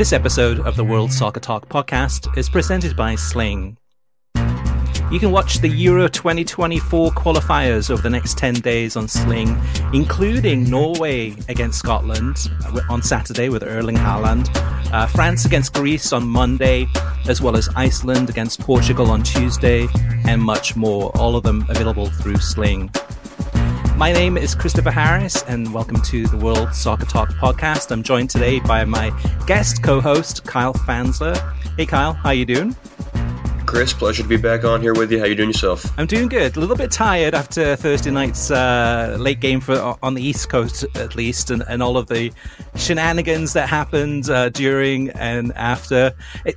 This episode of the World Soccer Talk podcast is presented by Sling. You can watch the Euro 2024 qualifiers over the next 10 days on Sling, including Norway against Scotland on Saturday with Erling Haaland, uh, France against Greece on Monday, as well as Iceland against Portugal on Tuesday, and much more. All of them available through Sling. My name is Christopher Harris, and welcome to the World Soccer Talk podcast. I'm joined today by my guest co-host Kyle Fansler. Hey, Kyle, how you doing? Chris, pleasure to be back on here with you. How you doing yourself? I'm doing good. A little bit tired after Thursday night's uh, late game for on the East Coast, at least, and, and all of the shenanigans that happened uh, during and after. It,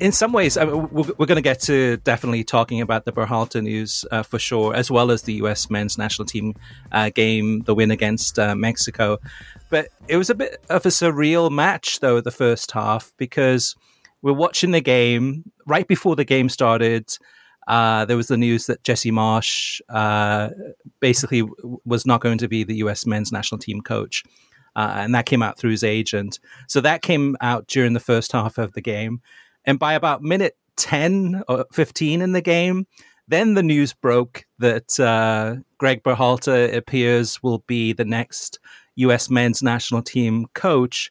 in some ways, I mean, we're, we're going to get to definitely talking about the Berhalter news uh, for sure, as well as the U.S. men's national team uh, game, the win against uh, Mexico. But it was a bit of a surreal match, though, the first half, because we're watching the game right before the game started. Uh, there was the news that Jesse Marsch uh, basically was not going to be the U.S. men's national team coach. Uh, and that came out through his agent. So that came out during the first half of the game. And by about minute 10 or 15 in the game, then the news broke that uh, Gregg Berhalter appears will be the next U.S. men's national team coach.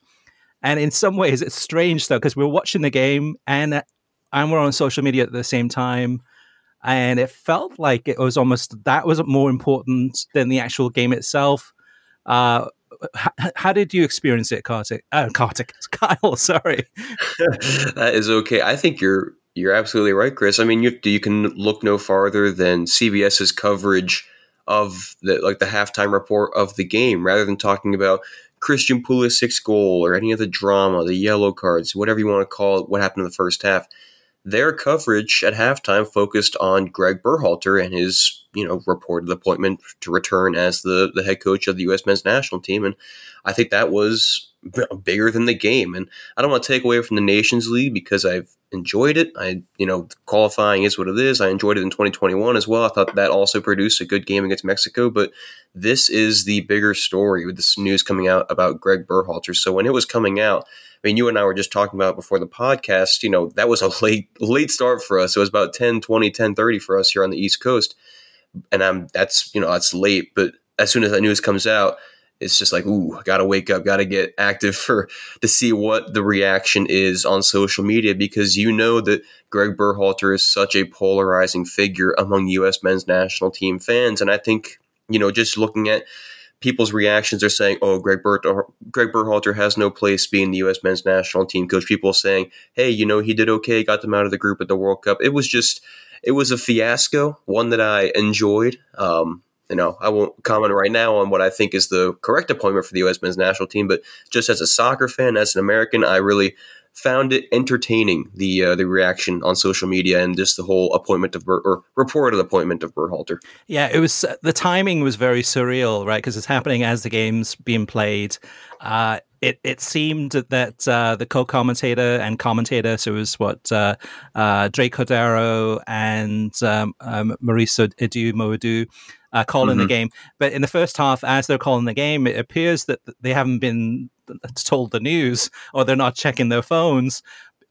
And in some ways, it's strange though, because we are watching the game and and we're on social media at the same time. And it felt like it was almost that was more important than the actual game itself. Uh, how, how, did you experience it, Kartik? Uh, Kartik, Kyle. Sorry. that is okay. I think you're you're absolutely right, Chris. I mean, you you can look no farther than CBS's coverage of the like the halftime report of the game, rather than talking about Christian Pulisic's goal or any of the drama, the yellow cards, whatever you want to call it, what happened in the first half. Their coverage at halftime focused on Gregg Berhalter and his, you know, reported appointment to return as the, the head coach of the U.S. men's national team. And I think that was bigger than the game. And I don't want to take away from the Nations League because I've enjoyed it. I, you know, qualifying is what it is. I enjoyed it in 2021 as well. I thought that also produced a good game against Mexico. But this is the bigger story with this news coming out about Gregg Berhalter. So when it was coming out, I mean, you and I were just talking about before the podcast, you know, that was a late, late start for us. It was about 10, 20, 10, 30 for us here on the East Coast. And I'm, that's, you know, that's late. But as soon as that news comes out, it's just like, ooh, gotta wake up, gotta get active for to see what the reaction is on social media because you know that Gregg Berhalter is such a polarizing figure among U.S. men's national team fans, and I think you know just looking at people's reactions are saying, "Oh, Gregg Bert Gregg Berhalter has no place being the U.S. men's national team coach." People saying, "Hey, you know, he did okay, got them out of the group at the World Cup." It was just, it was a fiasco, one that I enjoyed. Um, you know, I won't comment right now on what I think is the correct appointment for the U.S. men's national team, but just as a soccer fan, as an American, I really found it entertaining the uh, the reaction on social media and just the whole appointment of Ber- or reported appointment of Berhalter. Yeah, it was the timing was very surreal, right? Because it's happening as the game's being played. Uh, it it seemed that uh, the co-commentator and commentator, so it was what uh, uh, Drake Cordero and um, um, Mauricio Edu Moedu uh, calling mm-hmm. the game. But in the first half, as they're calling the game, it appears that they haven't been told the news or they're not checking their phones.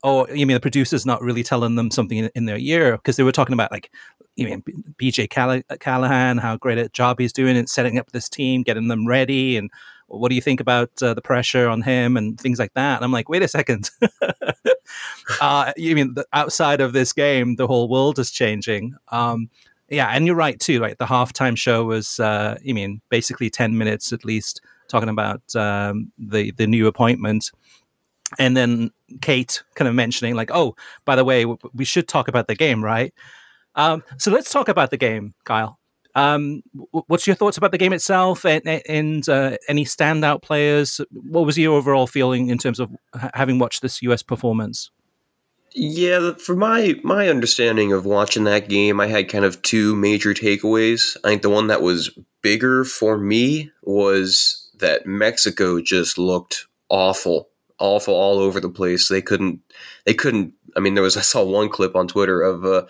Or you mean the producer's not really telling them something in, in their ear because they were talking about like you mean BJ Callaghan, how great a job he's doing in setting up this team, getting them ready, and what do you think about uh, the pressure on him and things like that? And I'm like, wait a second. uh, you mean outside of this game, the whole world is changing? Um, yeah, and you're right too. Like the halftime show was, uh, you mean, basically ten minutes at least talking about um, the the new appointment, and then Kate kind of mentioning like, oh, by the way, we should talk about the game, right? Um, so let's talk about the game, Kyle. Um, what's your thoughts about the game itself, and, and uh, any standout players? What was your overall feeling in terms of having watched this U.S. performance? Yeah, for my my understanding of watching that game, I had kind of two major takeaways. I think the one that was bigger for me was that Mexico just looked awful, awful all over the place. They couldn't, they couldn't. I mean, there was I saw one clip on Twitter of uh,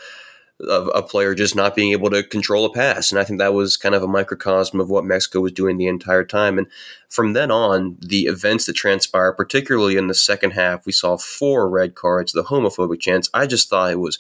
of a player just not being able to control a pass. And I think that was kind of a microcosm of what Mexico was doing the entire time. And from then on, the events that transpired, particularly in the second half, we saw four red cards, the homophobic chants. I just thought it was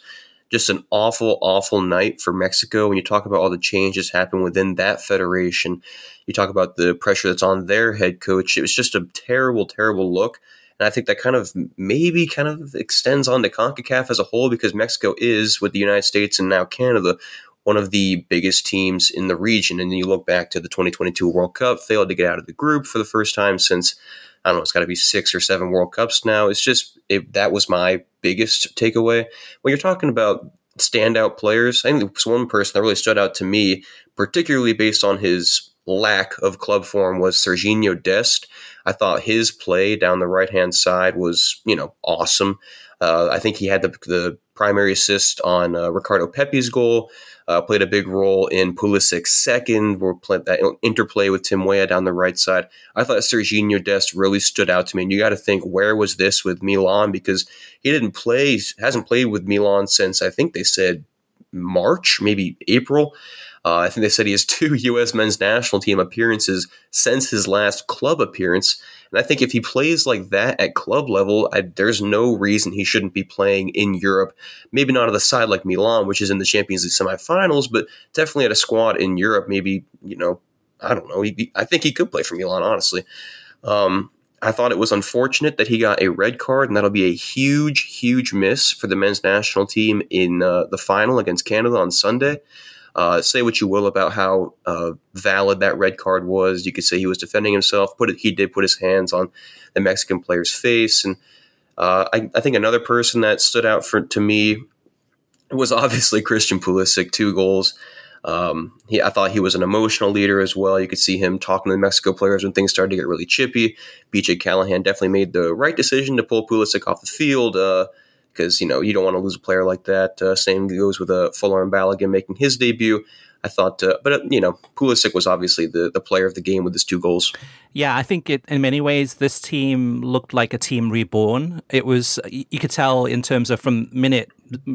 just an awful, awful night for Mexico. When you talk about all the changes happened within that federation, you talk about the pressure that's on their head coach. It was just a terrible, terrible look. And I think that kind of maybe kind of extends on to CONCACAF as a whole because Mexico is, with the United States and now Canada, one of the biggest teams in the region. And then you look back to the 2022 World Cup, failed to get out of the group for the first time since, I don't know, it's got to be six or seven World Cups now. It's just, it, that was my biggest takeaway. When you're talking about standout players, I think there was one person that really stood out to me, particularly based on his lack of club form was Serginho Dest. I thought his play down the right hand side was, you know, awesome. Uh, I think he had the, the primary assist on uh, Ricardo Pepi's goal. Uh, played a big role in Pulisic's second, or that interplay with Tim Weah down the right side. I thought Serginho Dest really stood out to me. And you got to think, where was this with Milan? Because he didn't play, hasn't played with Milan since I think they said March, maybe April. Uh, I think they said he has two U.S. men's national team appearances since his last club appearance. And I think if he plays like that at club level, I, there's no reason he shouldn't be playing in Europe. Maybe not at a side like Milan, which is in the Champions League semifinals, but definitely at a squad in Europe. Maybe, you know, I don't know. He, I think he could play for Milan, honestly. Um, I thought it was unfortunate that he got a red card, and that'll be a huge, huge miss for the men's national team in uh, the final against Canada on Sunday. Uh, say what you will about how uh, valid that red card was. You could say he was defending himself. Put it, he did put his hands on the Mexican player's face, and uh, I, I, think another person that stood out for to me was obviously Christian Pulisic. Two goals. Um, he, I thought he was an emotional leader as well. You could see him talking to the Mexico players when things started to get really chippy. BJ Callaghan definitely made the right decision to pull Pulisic off the field. Uh, because you know you don't want to lose a player like that. Uh, same goes with a uh, Folarin Balogun making his debut. I thought, uh, but uh, you know, Pulisic was obviously the the player of the game with his two goals. Yeah, I think it in many ways this team looked like a team reborn. It was you could tell in terms of from minute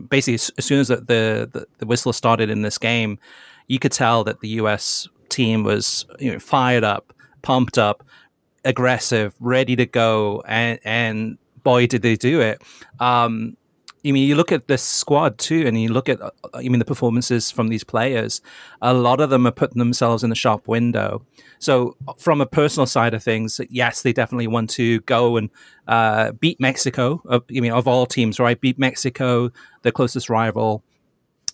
basically as soon as the the, the whistle started in this game, you could tell that the U.S. team was you know fired up, pumped up, aggressive, ready to go, and and boy, did they do it. Um, I mean, you look at this squad too, and you look at, uh, I mean, the performances from these players. A lot of them are putting themselves in the shop window. So, from a personal side of things, yes, they definitely want to go and uh, beat Mexico. I mean, of all teams, right? Beat Mexico, the closest rival,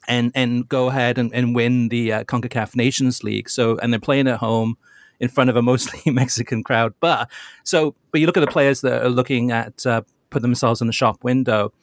and and go ahead and, and win the uh, Concacaf Nations League. So, and they're playing at home in front of a mostly Mexican crowd. But so, but you look at the players that are looking at uh, put themselves in the shop window.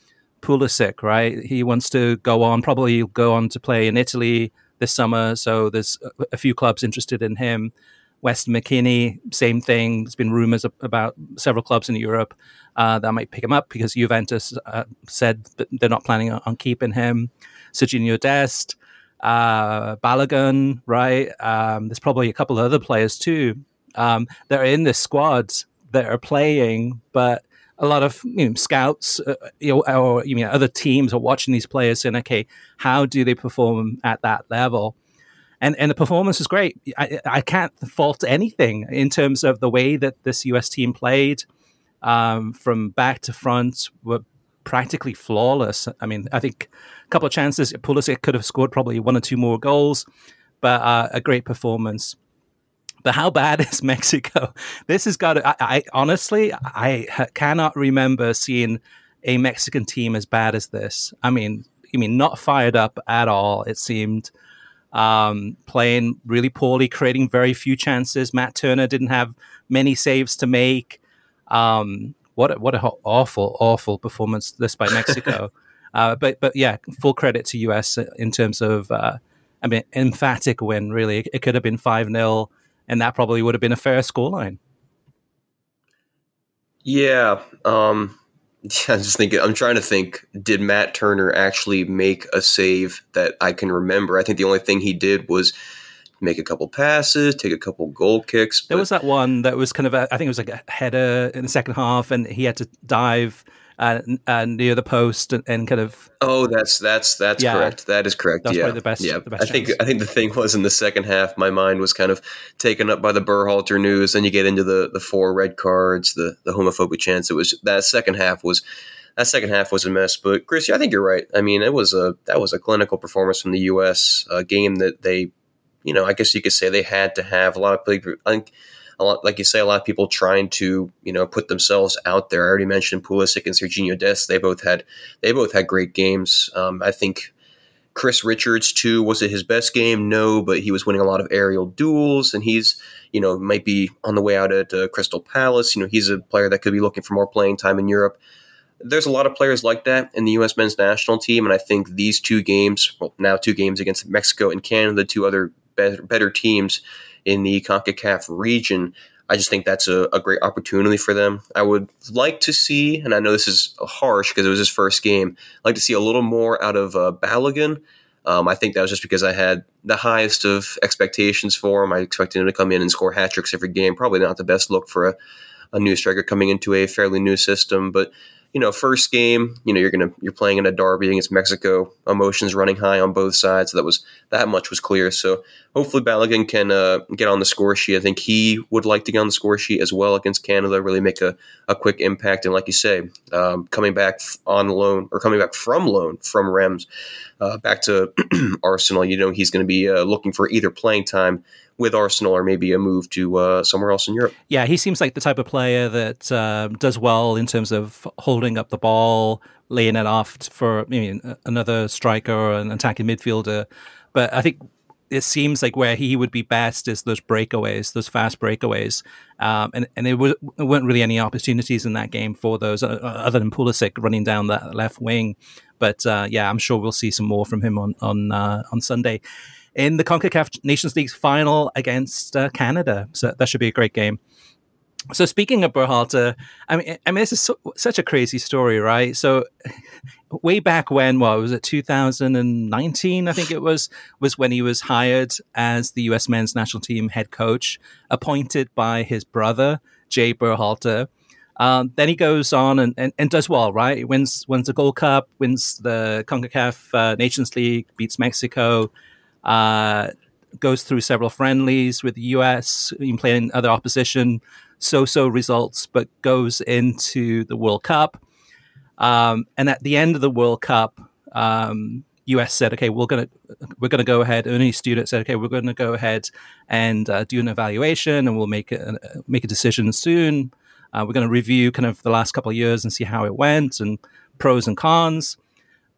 Pulisic, right? He wants to go on, probably go on to play in Italy this summer. So there's a few clubs interested in him. Weston McKennie, same thing. There's been rumors about several clubs in Europe uh, that might pick him up because Juventus uh, said that they're not planning on, on keeping him. Serginho Dest, uh, Balogun, right? Um, there's probably a couple of other players too um, that are in this squad that are playing, but a lot of you know, scouts uh, you know, or you mean other teams are watching these players saying, okay, how do they perform at that level? And, and the performance is great. I, I can't fault anything in terms of the way that this US team played um, from back to front were practically flawless. I mean, I think a couple of chances. Pulisic could have scored probably one or two more goals, but uh, a great performance. But how bad is Mexico? This has got. To, I, I honestly, I cannot remember seeing a Mexican team as bad as this. I mean, I mean, not fired up at all. It seemed um, playing really poorly, creating very few chances. Matt Turner didn't have many saves to make. Um, what a, what a awful awful performance this by Mexico. uh, but but yeah, full credit to US in terms of uh, I mean emphatic win. Really, it could have been five 0 and that probably would have been a fair scoreline. Yeah, um, yeah. I'm just thinking. I'm trying to think. Did Matt Turner actually make a save that I can remember? I think the only thing he did was make a couple passes, take a couple goal kicks. There was that one that was kind of, a, I think it was like a header in the second half, and he had to dive uh, uh, near the post and, and, kind of. Oh, that's that's that's yeah, correct. That is correct. That's yeah, the best. Yeah, the best I think I think the thing was in the second half, my mind was kind of taken up by the Berhalter news. Then you get into the the four red cards, the the homophobic chants. It was that second half was that second half was a mess. But Chris, I think you're right. I mean, it was a that was a clinical performance from the U.S. A game that they, you know, I guess you could say they had to have a lot of people. Lot, like you say, a lot of people trying to you know put themselves out there. I already mentioned Pulisic and Serginho Dest. They both had they both had great games. Um, I think Chris Richards too was it his best game? No, but he was winning a lot of aerial duels, and he's you know might be on the way out at uh, Crystal Palace. You know he's a player that could be looking for more playing time in Europe. There's a lot of players like that in the U.S. men's national team, and I think these two games, well, now two games against Mexico and Canada, the two other better, better teams, in the CONCACAF region. I just think that's a, a, great opportunity for them. I would like to see, and I know this is harsh because it was his first game, I'd like to see a little more out of uh, Balogun. Um, I think that was just because I had the highest of expectations for him. I expected him to come in and score hat tricks every game. Probably not the best look for a, a new striker coming into a fairly new system, but you know, first game, you know, you're gonna you're playing in a derby against Mexico, emotions running high on both sides. That was that much was clear. So hopefully Balogun can uh, get on the score sheet. I think he would like to get on the score sheet as well against Canada, really make a, a quick impact. And like you say, um, coming back on loan or coming back from loan from Reims uh, back to Arsenal, you know, he's going to be uh, looking for either playing time with Arsenal or maybe a move to uh, somewhere else in Europe. Yeah, he seems like the type of player that uh, does well in terms of holding up the ball, laying it off for I mean, another striker or an attacking midfielder. But I think it seems like where he would be best is those breakaways, those fast breakaways, um, and and there, was, there, weren't really any opportunities in that game for those uh, other than Pulisic running down that left wing. But uh, yeah, I'm sure we'll see some more from him on on uh, on Sunday in the CONCACAF Nations League final against uh, Canada. So that should be a great game. So speaking of Berhalter, I mean, I mean, this is so, such a crazy story, right? So way back when, what was it, 2019? I think it was, was when he was hired as the U.S. men's national team head coach, appointed by his brother Jay Berhalter. Um, then he goes on and, and, and, does well, right? He wins wins the Gold Cup, wins the Concacaf uh, Nations League, beats Mexico, uh, goes through several friendlies with the US, playing other opposition, so-so results, but goes into the World Cup. Um, and at the end of the World Cup, um, US said, "Okay, we're gonna we're gonna go ahead." Any student said, "Okay, we're going to go ahead and uh, do an evaluation, and we'll make a, make a decision soon. Uh, we're going to review kind of the last couple of years and see how it went and pros and cons."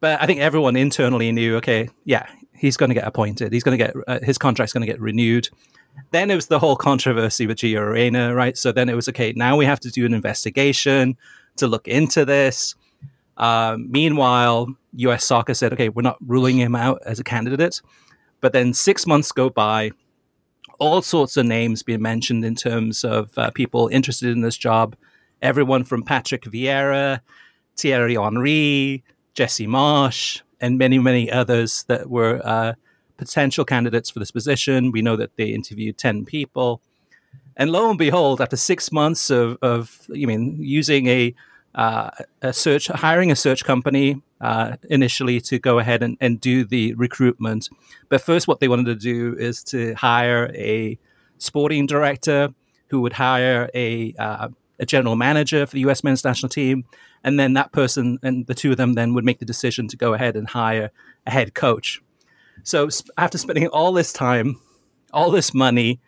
But I think everyone internally knew, okay, yeah, he's going to get appointed. He's going to get uh, his contract's going to get renewed. Then it was the whole controversy with Gio right? So then it was okay. Now we have to do an investigation to look into this. Uh, meanwhile, U.S. Soccer said, okay, we're not ruling him out as a candidate. But then six months go by, all sorts of names being mentioned in terms of uh, people interested in this job. Everyone from Patrick Vieira, Thierry Henry, Jesse Marsch, and many, many others that were uh, potential candidates for this position. We know that they interviewed 10 people. And lo and behold, after six months of, of you mean, using a, uh, a search, hiring a search company uh, initially to go ahead and, and do the recruitment. But first, what they wanted to do is to hire a sporting director who would hire a, uh, a general manager for the U.S. men's national team, and then that person and the two of them then would make the decision to go ahead and hire a head coach. So after spending all this time, all this money,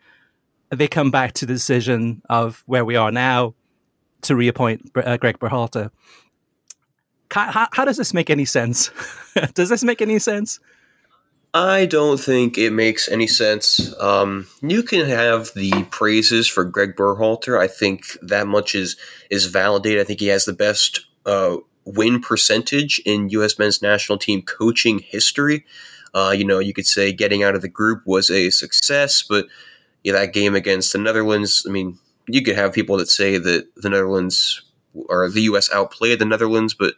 they come back to the decision of where we are now to reappoint uh, Gregg Berhalter. How, how, does this make any sense? does this make any sense? I don't think it makes any sense. Um, you can have the praises for Gregg Berhalter. I think that much is is validated. I think he has the best uh, win percentage in U.S. men's national team coaching history. Uh, you know, you could say getting out of the group was a success, but yeah, that game against the Netherlands. I mean, you could have people that say that the Netherlands or the U.S. outplayed the Netherlands, but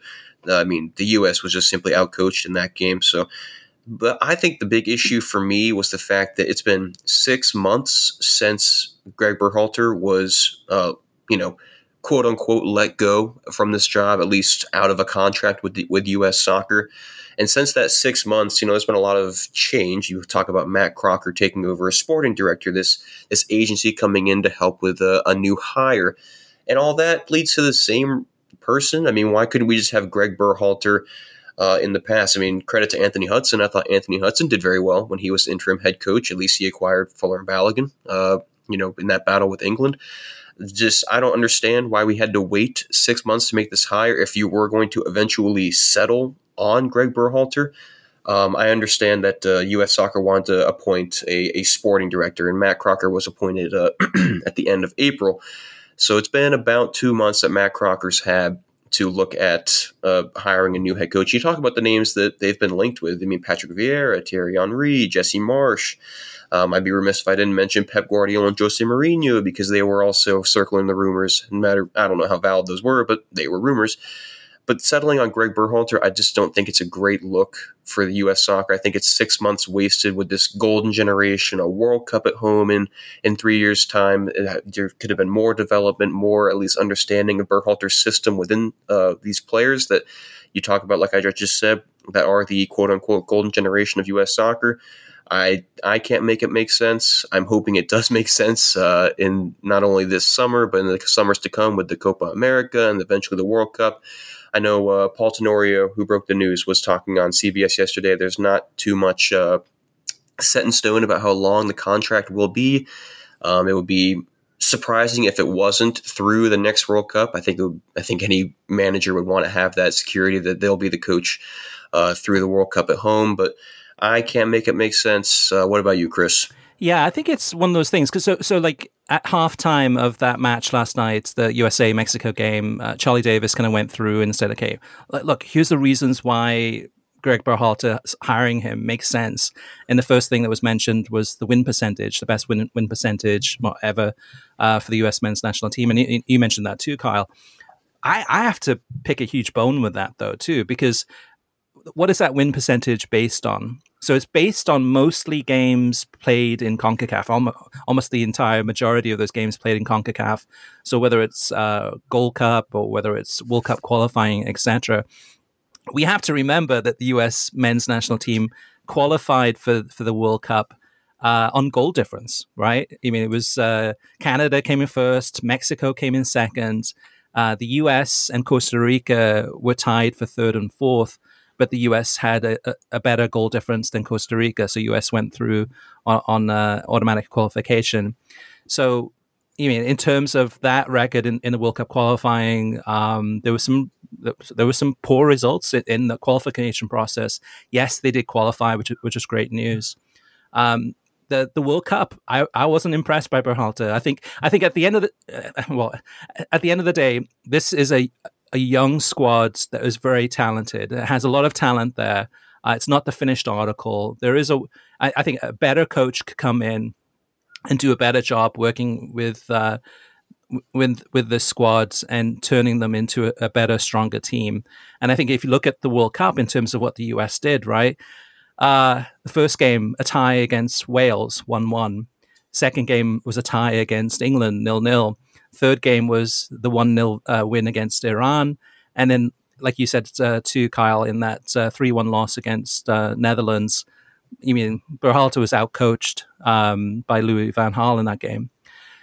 uh, I mean, the U.S. was just simply outcoached in that game. So but I think the big issue for me was the fact that it's been six months since Gregg Berhalter was, uh, you know, quote unquote, let go from this job, at least out of a contract with the, with U.S. Soccer. And since that six months, you know, there's been a lot of change. You talk about Matt Crocker taking over as sporting director, this this agency coming in to help with a, a new hire, and all that leads to the same person. I mean, why couldn't we just have Gregg Berhalter? uh, in the past. I mean, credit to Anthony Hudson. I thought Anthony Hudson did very well when he was interim head coach. At least he acquired Folarin Balogun, uh, you know, in that battle with England. Just, I don't understand why we had to wait six months to make this hire if you were going to eventually settle on Gregg Berhalter. Um, I understand that uh, U.S. Soccer wanted to appoint a, a, sporting director, and Matt Crocker was appointed uh, at the end of April. So it's been about two months that Matt Crocker's had to look at uh, hiring a new head coach. You talk about the names that they've been linked with. I mean, Patrick Vieira, Thierry Henry, Jesse Marsch. Um, I'd be remiss if I didn't mention Pep Guardiola and Jose Mourinho because they were also circling the rumors. No matter, I don't know how valid those were, but they were rumors. But settling on Gregg Berhalter, I just don't think it's a great look for the U.S. soccer. I think it's six months wasted with this golden generation, a World Cup at home in in three years' time. It, there could have been more development, more at least understanding of Berhalter's system within uh, these players that you talk about, like I just said, that are the quote unquote golden generation of U.S. soccer. I I can't make it make sense. I'm hoping it does make sense uh, in not only this summer, but in the summers to come with the Copa America and eventually the World Cup. I know uh, Paul Tenorio, who broke the news, was talking on CBS yesterday. There's not too much uh, set in stone about how long the contract will be. Um, it would be surprising if it wasn't through the next World Cup. I think would, I think any manager would want to have that security that they'll be the coach uh, through the World Cup at home. But I can't make it make sense. Uh, what about you, Chris? Yeah, I think it's one of those things because so so like at halftime of that match last night, the USA Mexico game, uh, Charlie Davies kind of went through and said, "Okay, look, here's the reasons why Gregg Berhalter hiring him makes sense." And the first thing that was mentioned was the win percentage, the best win win percentage ever uh, for the U.S. men's national team, and you, you mentioned that too, Kyle. I, I have to pick a huge bone with that though too, because what is that win percentage based on? So it's based on mostly games played in CONCACAF, almost the entire majority of those games played in CONCACAF. So whether it's uh, Gold Cup or whether it's World Cup qualifying, etc., we have to remember that the U.S. men's national team qualified for for the World Cup uh, on goal difference, right? I mean, it was uh, Canada came in first, Mexico came in second, uh, the U.S. and Costa Rica were tied for third and fourth but the US had a, a, better goal difference than Costa Rica, so US went through on, on uh, automatic qualification. So, you mean in terms of that record in, in the World Cup qualifying, um, there was some there were some poor results in the qualification process. Yes, they did qualify, which which is great news. Um, the the World Cup, I, I wasn't impressed by Berhalter. I think I think at the end of the uh, well, at the end of the day, this is a a young squad that is very talented. It has a lot of talent there. Uh, it's not the finished article. There is a, I, I think, a better coach could come in and do a better job working with uh, with with the squads and turning them into a, a, better, stronger team. And I think if you look at the World Cup in terms of what the US did, right? Uh, the first game, a tie against Wales, one one. Second game was a tie against England, nil nil. Third game was the 1 0 uh, win against Iran. And then, like you said uh, to Kyle, in that uh, 3 1 loss against uh, Netherlands, you mean Berhalter was outcoached um, by Louis Van Gaal in that game.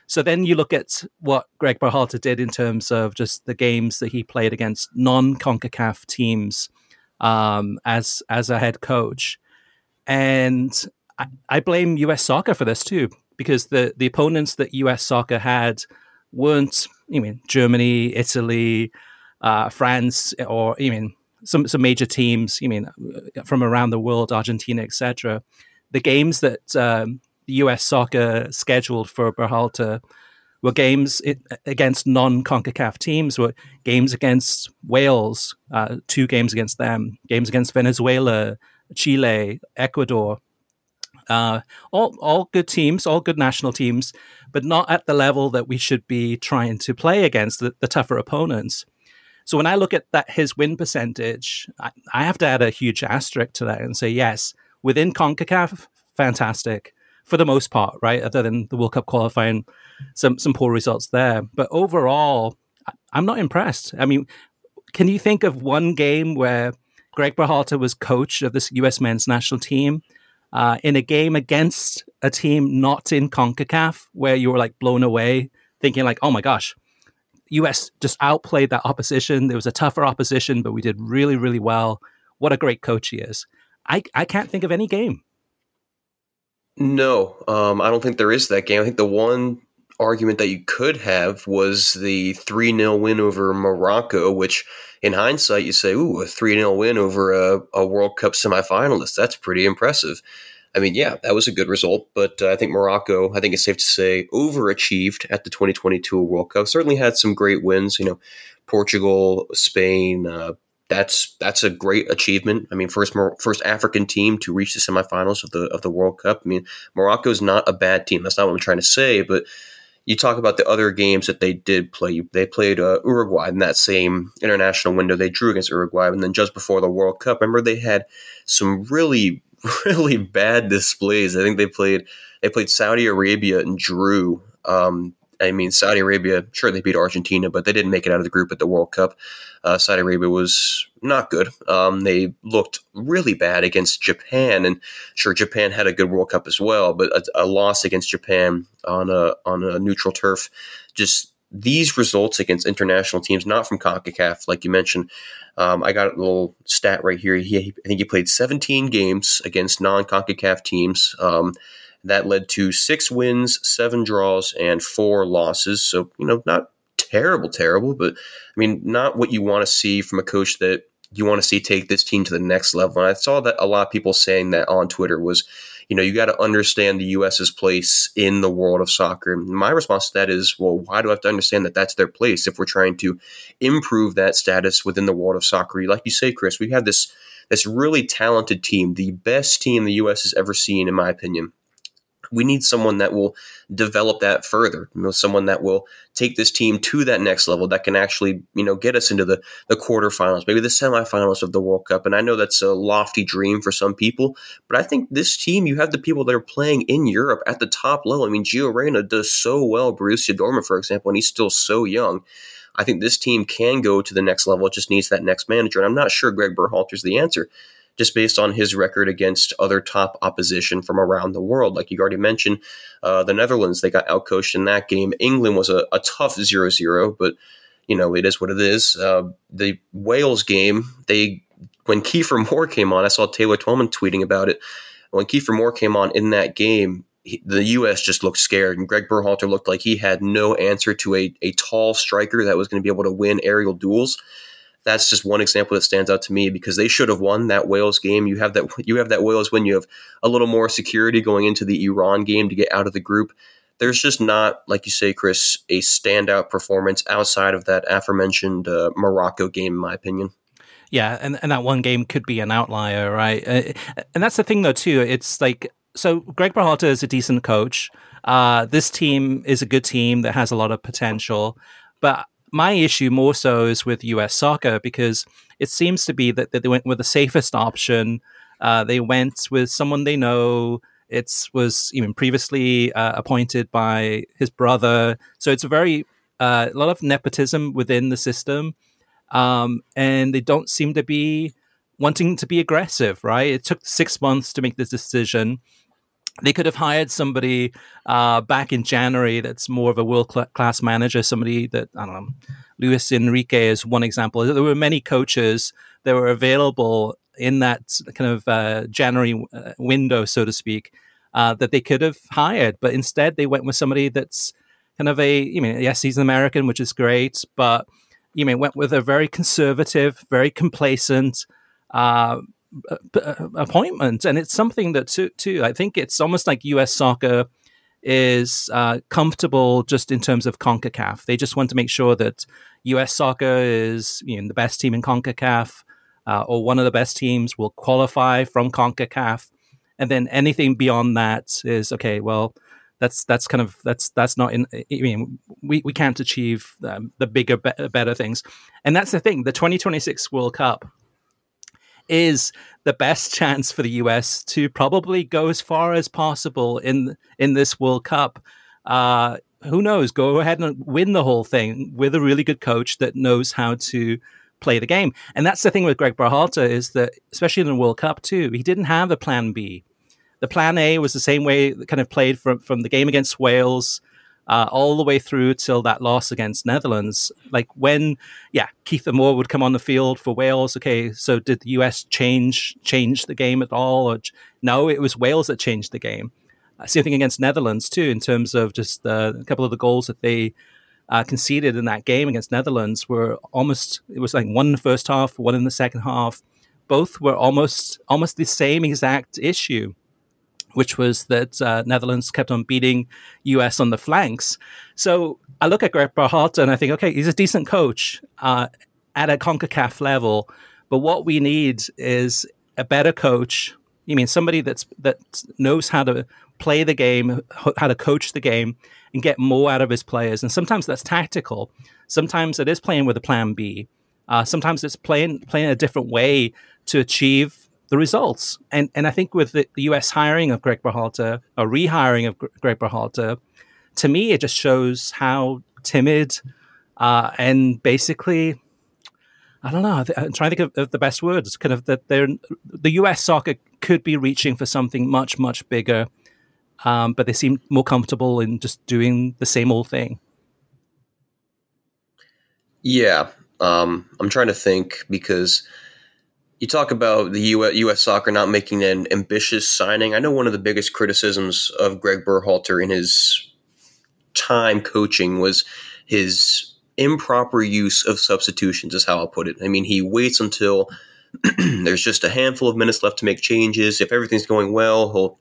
So then you look at what Gregg Berhalter did in terms of just the games that he played against non CONCACAF teams um, as as a head coach. And I, I blame US soccer for this too, because the, the opponents that US soccer had weren't, I mean, Germany, Italy, uh, France, or I mean, some some major teams, I mean, from around the world, Argentina, etc. The games that um, the U.S. soccer scheduled for Berhalter were games it, against non-CONCACAF teams, were games against Wales, uh, two games against them, games against Venezuela, Chile, Ecuador, uh, all all good teams, all good national teams, but not at the level that we should be trying to play against the, the tougher opponents. So when I look at that his win percentage, I, I, have to add a huge asterisk to that and say yes, within CONCACAF, fantastic for the most part, right? Other than the World Cup qualifying, some some poor results there. But overall, I'm not impressed. I mean, can you think of one game where Gregg Berhalter was coach of this U.S. men's national team uh, in a game against a team not in CONCACAF where you were like blown away, thinking like, oh my gosh, US just outplayed that opposition. There was a tougher opposition, but we did really, really well. What a great coach he is. I, I can't think of any game. No, um, I don't think there is that game. I think the one argument that you could have was the 3 0 win over Morocco, which in hindsight you say, ooh, a 3 0 win over a, a, World Cup semifinalist. That's pretty impressive. I mean, yeah, that was a good result, but uh, I think Morocco, I think it's safe to say, overachieved at the 2022 World Cup. Certainly had some great wins, you know, Portugal, Spain, uh, that's that's a great achievement. I mean, first first African team to reach the semifinals of the of the World Cup. I mean, Morocco's not a bad team. That's not what I'm trying to say. But you talk about the other games that they did play. They played uh, Uruguay in that same international window. They drew against Uruguay, and then just before the World Cup, remember they had some really really bad displays. I think they played they played Saudi Arabia and drew. Um, I mean, Saudi Arabia, sure, they beat Argentina, but they didn't make it out of the group at the World Cup. Uh, Saudi Arabia was not good. Um, they looked really bad against Japan, and sure, Japan had a good World Cup as well, but a, a loss against Japan on a on a neutral turf, just these results against international teams, not from CONCACAF, like you mentioned. Um, I got a little stat right here. He, I think he played 17 games against non CONCACAF teams. Um, that led to six wins, seven draws, and four losses. So, you know, not terrible, terrible, but I mean, not what you want to see from a coach that you want to see take this team to the next level. And I saw that a lot of people saying that on Twitter was, you know, you got to understand the U.S.'s place in the world of soccer. And my response to that is, well, why do I have to understand that that's their place if we're trying to improve that status within the world of soccer? Like you say, Chris, we have this this really talented team, the best team the U.S. has ever seen, in my opinion we need someone that will develop that further. You know, someone that will take this team to that next level that can actually, you know, get us into the the quarterfinals, maybe the semifinals of the World Cup. And I know that's a lofty dream for some people, but I think this team, you have the people that are playing in Europe at the top level. I mean, Gio Reyna does so well, Borussia Dortmund, for example, and he's still so young. I think this team can go to the next level. It just needs that next manager. And I'm not sure Gregg Berhalter's the answer just based on his record against other top opposition from around the world. Like you already mentioned, uh, the Netherlands, they got outcoached in that game. England was a, a tough 0 0, but, you know, it is what it is. Uh, the Wales game, they when Kiefer Moore came on, I saw Taylor Twellman tweeting about it. When Kiefer Moore came on in that game, he, the U.S. just looked scared, and Gregg Berhalter looked like he had no answer to a, a tall striker that was going to be able to win aerial duels that's just one example that stands out to me because they should have won that Wales game. You have that you have that Wales when you have a little more security going into the Iran game to get out of the group. There's just not, like you say, Chris, a standout performance outside of that aforementioned uh, Morocco game, in my opinion. Yeah, and, and that one game could be an outlier, right? Uh, and that's the thing, though, too. It's like so. Gregg Berhalter is a decent coach. Uh, this team is a good team that has a lot of potential, but my issue more so is with US soccer because it seems to be that, that they went with the safest option. Uh, they went with someone they know. It was even previously uh, appointed by his brother. So it's a very, uh, a lot of nepotism within the system. Um, and they don't seem to be wanting to be aggressive, right? It took six months to make this decision they could have hired somebody uh, back in January that's more of a world class manager, somebody that, I don't know, Luis Enrique is one example. There were many coaches that were available in that kind of uh, January uh, window, so to speak, uh, that they could have hired. But instead, they went with somebody that's kind of a, you mean, yes, he's an American, which is great, but you mean, went with a very conservative, very complacent, uh, appointment, and it's something that too, too. I think it's almost like U.S. soccer is uh, comfortable just in terms of Concacaf. They just want to make sure that U.S. soccer is you know the best team in Concacaf, uh, or one of the best teams will qualify from Concacaf, and then anything beyond that is okay. Well, that's that's kind of that's that's not in. I mean, we, we can't achieve um, the bigger, better things, and that's the thing. The 2026 World Cup is the best chance for the US to probably go as far as possible in in this World Cup. Uh, who knows? Go ahead and win the whole thing with a really good coach that knows how to play the game. And that's the thing with Gregg Berhalter is that, especially in the World Cup too, he didn't have a plan B. The plan A was the same way kind of played from from the game against Wales uh, all the way through till that loss against Netherlands. Like when, yeah, Keith Moore would come on the field for Wales. Okay, so did the US change change the game at all? Or no, it was Wales that changed the game. Uh, same thing against Netherlands too, in terms of just uh, a couple of the goals that they uh, conceded in that game against Netherlands were almost it was like one in the first half, one in the second half. Both were almost almost the same exact issue which was that uh, Netherlands kept on beating US on the flanks. So I look at Gregg Berhalter and I think, okay, he's a decent coach uh, at a CONCACAF level, but what we need is a better coach. You mean somebody that's that knows how to play the game, how to coach the game, and get more out of his players. And sometimes that's tactical. Sometimes it is playing with a plan B. Uh, sometimes it's playing playing a different way to achieve the results. And and I think with the, US hiring of Gregg Berhalter or rehiring of Gregg Berhalter, to me it just shows how timid uh, and basically. I don't know. I'm trying to think of, of the best words. Kind of that they're the U.S. soccer could be reaching for something much, much bigger, um, but they seem more comfortable in just doing the same old thing. Yeah, um, I'm trying to think because you talk about the US, US, soccer not making an ambitious signing. I know one of the biggest criticisms of Gregg Berhalter in his time coaching was his improper use of substitutions, is how I'll put it. I mean, he waits until there's just a handful of minutes left to make changes. If everything's going well, he'll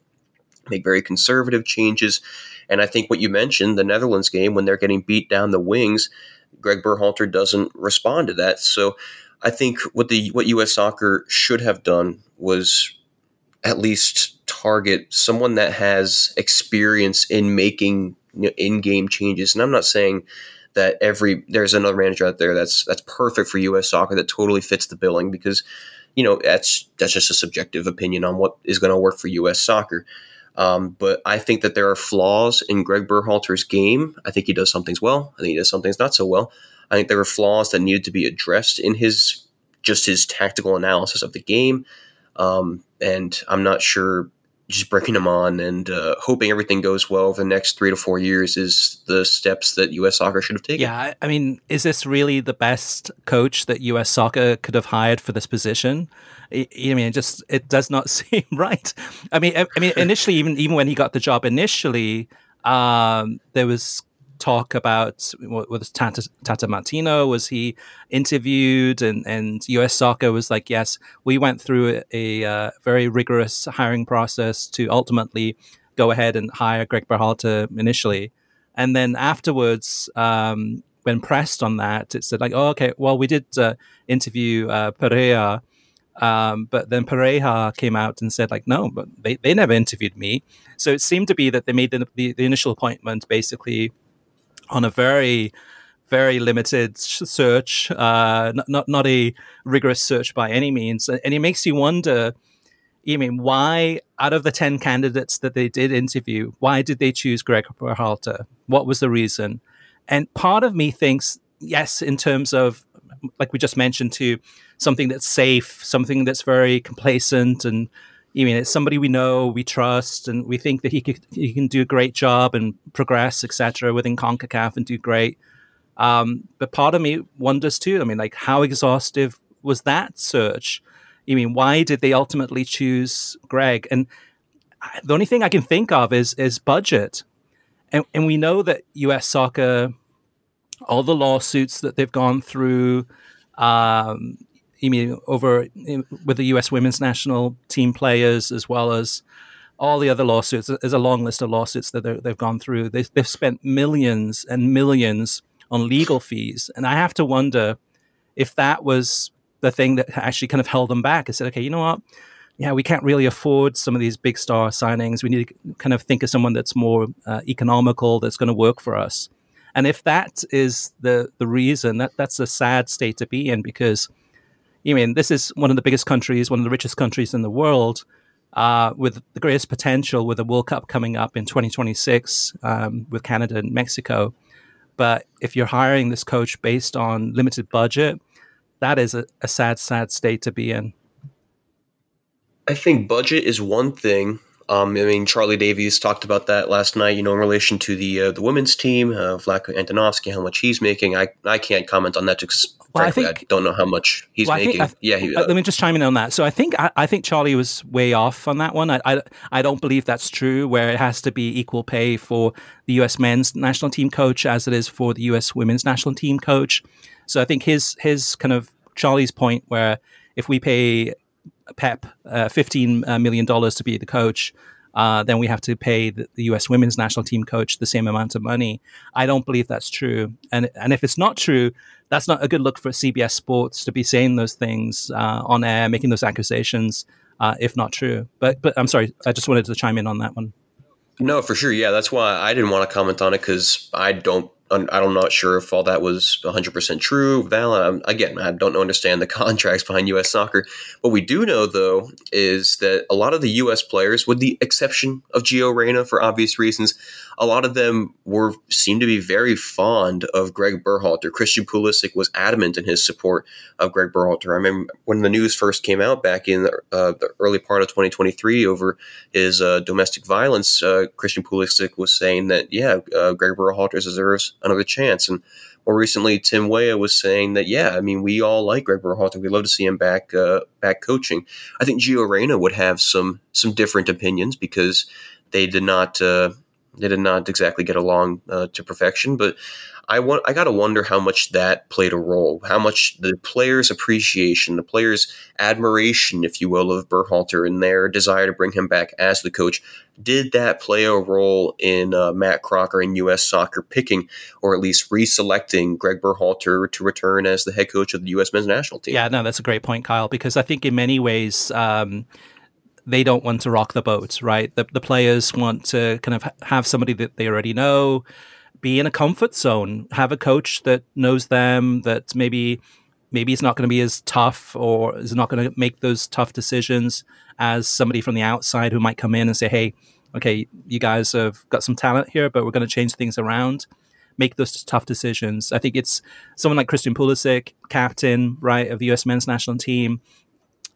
make very conservative changes. And I think what you mentioned, the Netherlands game, when they're getting beat down the wings, Gregg Berhalter doesn't respond to that. So I think what the what U.S. Soccer should have done was at least target someone that has experience in making in-game changes. And I'm not saying that every there's another manager out there that's that's perfect for U.S. Soccer that totally fits the billing because you know that's that's just a subjective opinion on what is going to work for U.S. Soccer. Um, but I think that there are flaws in Gregg Berhalter's game. I think he does some things well. I think he does some things not so well. I think there were flaws that needed to be addressed in his just his tactical analysis of the game. Um, and I'm not sure just bringing him on and uh, hoping everything goes well for the next three to four years is the steps that U.S. soccer should have taken. Yeah, I mean, is this really the best coach that U.S. soccer could have hired for this position? I, I mean, it just it does not seem right. I mean, I, I mean, initially, even even when he got the job initially, um, there was talk about was Tata, Tata Martino? Was he interviewed? And and US Soccer was like yes we went through a, a uh, very rigorous hiring process to ultimately go ahead and hire Gregg Berhalter initially. And then afterwards um, when pressed on that it said like oh okay well we did uh, interview uh, um, but then Pareja came out and said, like, no, but they, they never interviewed me. So it seemed to be that they made the, the, the initial appointment basically on a very very limited search, uh, not, not not a rigorous search by any means, and it makes you wonder. I mean, why out of the ten candidates that they did interview, why did they choose Gregg Berhalter? What was the reason? And part of me thinks, yes, in terms of like we just mentioned, to something that's safe, something that's very complacent and I mean, it's somebody we know, we trust, and we think that he could, he can do a great job and progress, etc., within Concacaf and do great. Um, but part of me wonders too. I mean, like, how exhaustive was that search? I mean, why did they ultimately choose Gregg? And the only thing I can think of is is budget, and and we know that U.S. soccer, all the lawsuits that they've gone through, um, mean over with the U.S. women's national team players as well as all the other lawsuits. There's a long list of lawsuits that they've gone through. They've, they've spent millions and millions on legal fees, and I have to wonder if that was the thing that actually kind of held them back. I said, okay, you know what? Yeah, we can't really afford some of these big star signings. We need to kind of think of someone that's more uh, economical, that's going to work for us. And if that is the the reason, that that's a sad state to be in because I mean, this is one of the biggest countries, one of the richest countries in the world, uh, with the greatest potential with the World Cup coming up in 2026 um, with Canada and Mexico. But if you're hiring this coach based on limited budget, that is a, a sad, sad state to be in. I think budget is one thing. Um, I mean, Charlie Davies talked about that last night. You know, in relation to the uh, the women's team, uh, Vlatko Andonovski, how much he's making. I I can't comment on that because well, frankly, I, think, I, don't know how much he's well, making. Think, yeah, he, uh, let me just chime in on that. So I think I, I, think Charlie was way off on that one. I, I I don't believe that's true. Where it has to be equal pay for the U.S. men's national team coach as it is for the U.S. women's national team coach. So I think his his kind of Charlie's point where if we pay Pep uh, $15 uh, to be the coach, uh, then we have to pay the, the, U.S. women's national team coach the same amount of money. I don't believe that's true. And, and if it's not true, that's not a good look for CBS Sports to be saying those things uh, on air, making those accusations, uh, if not true. But, but I'm sorry, I just wanted to chime in on that one. No, for sure. Yeah, that's why I didn't want to comment on it because I don't I'm not sure if all that was 100% true, valid. Again, I don't understand the contracts behind U.S. soccer. What we do know, though, is that a lot of the U.S. players, with the exception of Gio Reyna for obvious reasons, a lot of them were seem to be very fond of Gregg Berhalter. Christian Pulisic was adamant in his support of Gregg Berhalter. I remember when the news first came out back in the, uh, the early part of 2023 over his uh, domestic violence, uh, Christian Pulisic was saying that, yeah, uh, Gregg Berhalter deserves another chance. And more recently, Tim Weah was saying that, yeah, I mean, we all like Gregg Berhalter. We'd love to see him back uh, back coaching. I think Gio Reyna would have some some different opinions because they did not uh, they did not exactly get along uh, to perfection. But I want I gotta wonder how much that played a role, how much the players' appreciation, the players' admiration, if you will, of Berhalter and their desire to bring him back as the coach, did that play a role in uh, Matt Crocker and U.S. Soccer picking or at least reselecting Gregg Berhalter to return as the head coach of the U.S. men's national team? Yeah, no, that's a great point, Kyle, because I think in many ways. Um, they don't want to rock the boat, right? The, the players want to kind of have somebody that they already know, be in a comfort zone, have a coach that knows them, that maybe maybe it's not going to be as tough or is not going to make those tough decisions as somebody from the outside who might come in and say, "Hey, okay, you guys have got some talent here, but we're going to change things around." Make those tough decisions. I think it's someone like Christian Pulisic, captain, right, of the U.S. men's national team,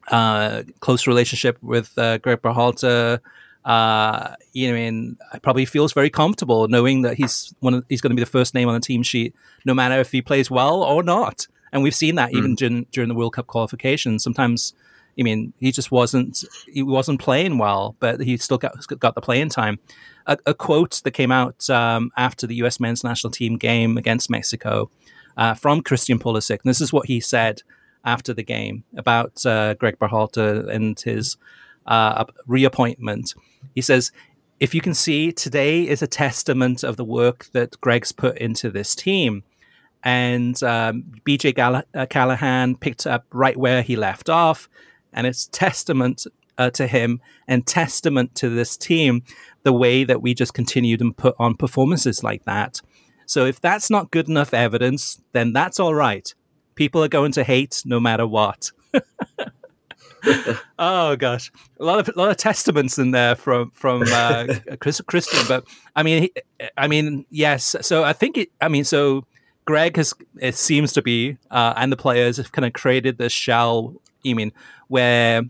uh, close relationship with uh, Gregg Berhalter, uh, you know, and probably feels very comfortable knowing that he's one of, he's going to be the first name on the team sheet, no matter if he plays well or not. And we've seen that mm. even during, during the World Cup qualification. Sometimes, I mean, he just wasn't he wasn't playing well, but he still got got the playing time. A, a quote that came out um, after the U.S. men's national team game against Mexico uh, from Christian Pulisic. And this is what he said after the game about uh, Gregg Berhalter and his uh, reappointment. He says, if you can see, today is a testament of the work that Gregg's put into this team. And um, BJ Gall- uh, Callaghan picked up right where he left off. And it's testament uh, to him and testament to this team the way that we just continued and put on performances like that. So if that's not good enough evidence, then that's all right. People are going to hate no matter what. oh gosh, a lot of a lot of testaments in there from from uh, Chris, Christian. But I mean, he, I mean, yes. So I think it. I mean, so Gregg has it seems to be, uh, and the players have kind of created this shell. You mean where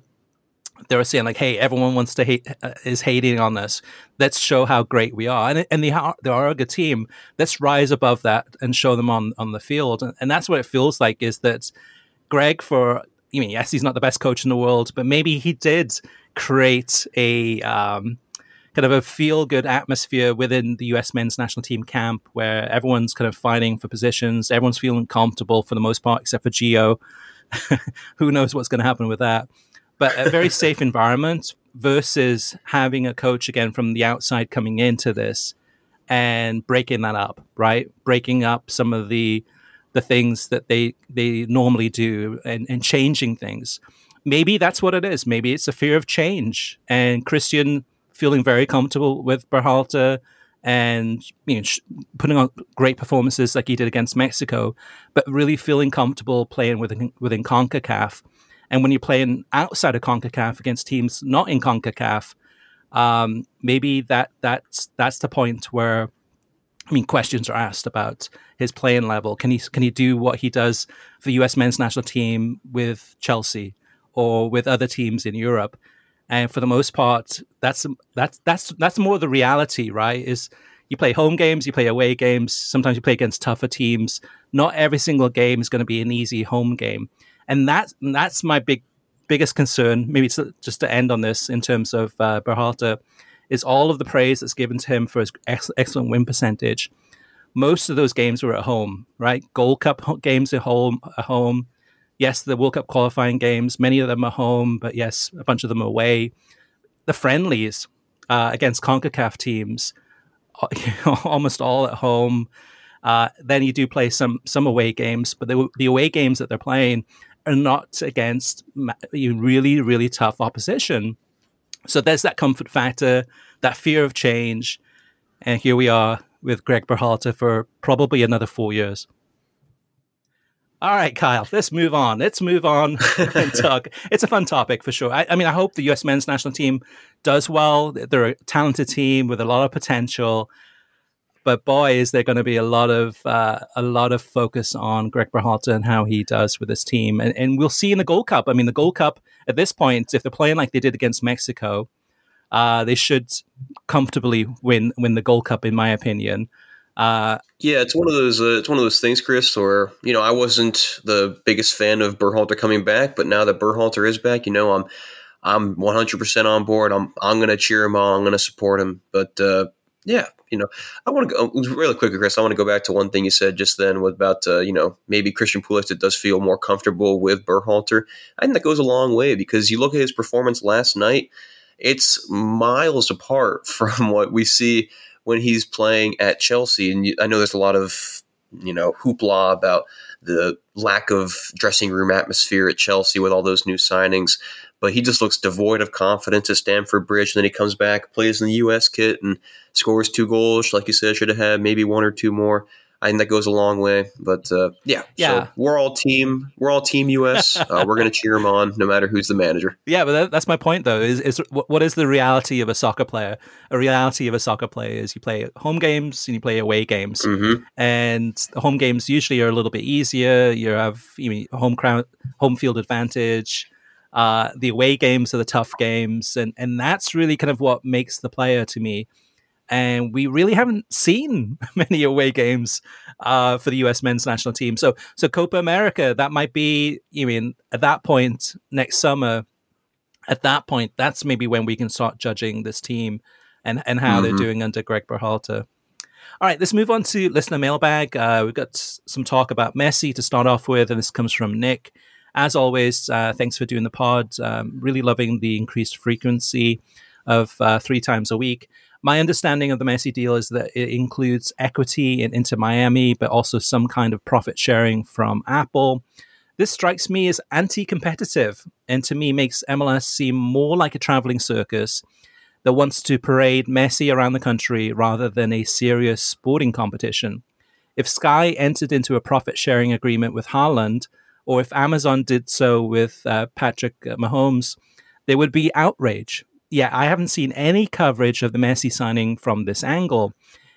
they were saying like, "Hey, everyone wants to hate uh, is hating on this. Let's show how great we are." And and the Arga team, let's rise above that and show them on on the field. And, and that's what it feels like is that Gregg for I mean, yes, he's not the best coach in the world, but maybe he did create a um, kind of a feel good atmosphere within the US men's national team camp where everyone's kind of fighting for positions. Everyone's feeling comfortable for the most part, except for Gio. Who knows what's going to happen with that? But a very safe environment versus having a coach again from the outside coming into this and breaking that up, right? Breaking up some of the the things that they they normally do and, and changing things. Maybe that's what it is. Maybe it's a fear of change. And Christian feeling very comfortable with Berhalter and you know putting on great performances like he did against Mexico, but really feeling comfortable playing within within Concacaf. And when you're playing outside of CONCACAF against teams not in CONCACAF, um, maybe that that's that's the point where I mean questions are asked about his playing level. Can he can he do what he does for the US men's national team with Chelsea or with other teams in Europe? And for the most part, that's that's that's that's more the reality, right? Is you play home games, you play away games. Sometimes you play against tougher teams. Not every single game is going to be an easy home game, and that's that's my big biggest concern. Maybe just to end on this in terms of uh, Berhalter, is all of the praise that's given to him for his ex- excellent win percentage. Most of those games were at home, right? Gold Cup games at home, at home. Yes, the World Cup qualifying games, many of them are home, but yes, a bunch of them away. The friendlies uh, against CONCACAF teams almost all at home. Uh, then you do play some some away games, but the, the away games that they're playing are not against really really tough opposition. So there's that comfort factor, that fear of change, and here we are with Gregg Berhalter for probably another four years. All right, Kyle, let's move on. Let's move on and talk. It's a fun topic for sure. I, I, mean, I hope the U.S. men's national team does well. They're a talented team with a lot of potential. But boy, is there going to be a lot of uh, a lot of focus on Gregg Berhalter and how he does with his team, and, and we'll see in the Gold Cup. I mean, the Gold Cup at this point, if they're playing like they did against Mexico, uh, they should comfortably win win the Gold Cup, in my opinion. Uh, yeah, it's one of those. Uh, it's one of those things, Chris. Where you know, I wasn't the biggest fan of Berhalter coming back, but now that Berhalter is back, you know, I'm I'm 100 percent on board. I'm I'm going to cheer him on. I'm going to support him. But uh, yeah, you know, I want to go really quickly, Chris. I want to go back to one thing you said just then about uh, you know maybe Christian Pulisic does feel more comfortable with Berhalter. I think that goes a long way because you look at his performance last night. It's miles apart from what we see when he's playing at Chelsea. And I know there's a lot of you know hoopla about the lack of dressing room atmosphere at Chelsea with all those new signings. But he just looks devoid of confidence at Stamford Bridge. And then he comes back, plays in the U.S. kit, and scores two goals. Like you said, should have had maybe one or two more. I think that goes a long way. But uh, yeah, yeah, so we're all team. We're all team US. uh, we're going to cheer him on, no matter who's the manager. Yeah, but that, that's my point, though. Is is what is the reality of a soccer player? A reality of a soccer player is you play home games and you play away games, mm-hmm. and the home games usually are a little bit easier. You have you mean home crowd, home field advantage. Uh, the away games are the tough games, and and that's really kind of what makes the player to me and we really haven't seen many away games uh, for the U.S. men's national team. So, so Copa America, that might be. You mean at that point next summer? At that point, that's maybe when we can start judging this team and and how mm-hmm. they're doing under Gregg Berhalter. All right, let's move on to listener mailbag. Uh, we've got some talk about Messi to start off with, and this comes from Nick. As always, uh, thanks for doing the pod. Um, really loving the increased frequency of uh, three times a week. My understanding of the Messi deal is that it includes equity in Miami, but also some kind of profit sharing from Apple. This strikes me as anti competitive and to me makes MLS seem more like a traveling circus that wants to parade Messi around the country rather than a serious sporting competition. If Sky entered into a profit sharing agreement with Haaland, or if Amazon did so with uh, Patrick Mahomes, there would be outrage yeah, I haven't seen any coverage of the Messi signing from this angle.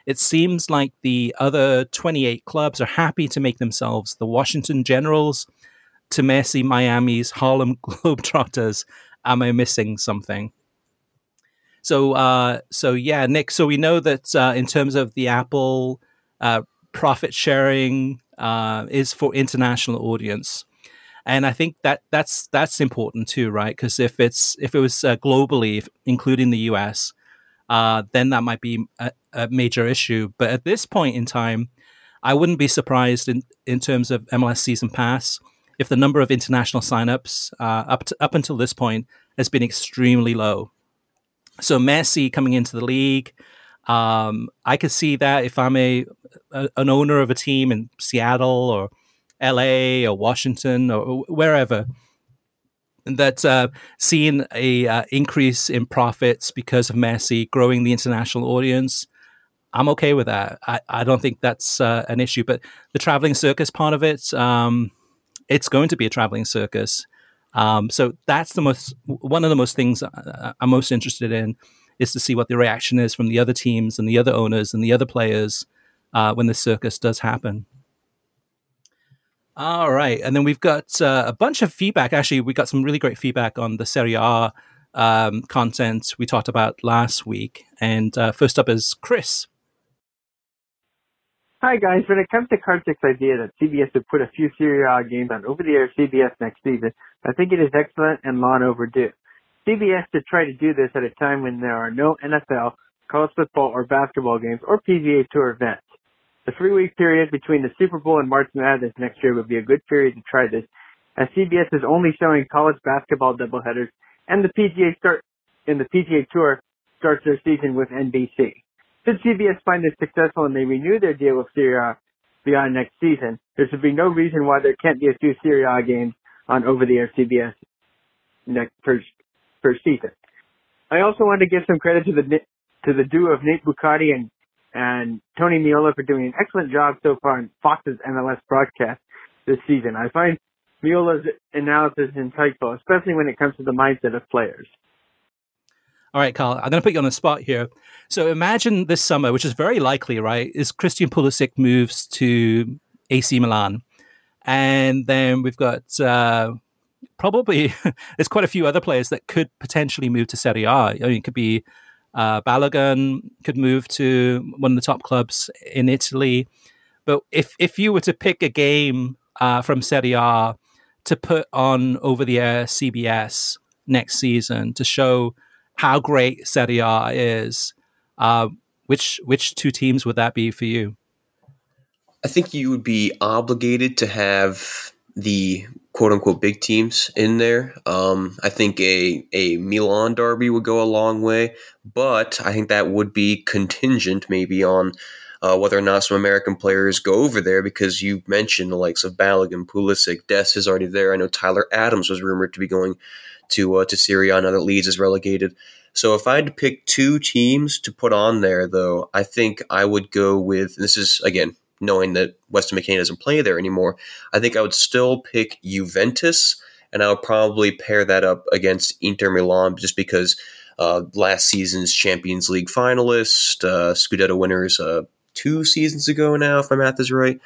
It seems like the other 28 clubs are happy to make themselves the Washington Generals to Messi Miami's Harlem Globetrotters. Am I missing something? So, uh, so yeah, Nick. So we know that uh, in terms of the Apple uh, profit sharing uh, is for international audience and I think that that's that's important too, right? Because if it's if it was uh, globally, including the U.S., uh, then that might be a, a, major issue. But at this point in time, I wouldn't be surprised in in terms of MLS season pass if the number of international signups uh, up to, up until this point has been extremely low. So Messi coming into the league. Um, I could see that if I'm a, a, an owner of a team in Seattle or LA or Washington or wherever that uh, seeing a uh, increase in profits because of Messi growing the international audience, I'm okay with that. I, I don't think that's uh, an issue. But the traveling circus part of it, um, it's going to be a traveling circus. Um, so that's the most one of the most things I'm most interested in is to see what the reaction is from the other teams and the other owners and the other players uh, when the circus does happen. All right, and then we've got uh, a bunch of feedback. Actually, we got some really great feedback on the Serie A um, content we talked about last week. And uh, first up is Chris. Hi guys, when it comes to Kartik's idea that CBS would put a few Serie A games on over-the-air CBS next season, I think it is excellent and long overdue. CBS to try to do this at a time when there are no NFL, college football, or basketball games or PGA Tour events. The three-week period between the Super Bowl and March Madness next year would be a good period to try this, as CBS is only showing college basketball doubleheaders and the PGA start and the PGA Tour starts their season with NBC. Should CBS find this successful and they renew their deal with Serie A beyond next season, there should be no reason why there can't be a few Serie A games on over-the-air CBS next first first season. I also want to give some credit to the to the duo of Nate Bukaty and and Tony Meola for doing an excellent job so far in Fox's MLS broadcast this season. I find Meola's analysis insightful, especially when it comes to the mindset of players. All right, Carl, I'm going to put you on the spot here. So imagine this summer, which is very likely, right? Is Christian Pulisic moves to AC Milan, and then we've got uh, probably there's quite a few other players that could potentially move to Serie A. I mean, it could be uh, Balogun could move to one of the top clubs in Italy. But if if you were to pick a game uh, from Serie A to put on over the air CBS next season to show how great Serie A is, uh, which which two teams would that be for you? I think you would be obligated to have the quote unquote big teams in there. Um, I think a a Milan derby would go a long way, but I think that would be contingent maybe on uh, whether or not some American players go over there because you mentioned the likes of Balogun, Pulisic, Dest is already there. I know Tyler Adams was rumored to be going to uh, to Serie A now that Leeds is relegated. So if I had to pick two teams to put on there, though, I think I would go with this is again knowing that Weston McKennie doesn't play there anymore. I think I would still pick Juventus, and I would probably pair that up against Inter Milan just because uh, last season's Champions League finalist, uh, Scudetto winners, uh, two seasons ago now, if my math is right.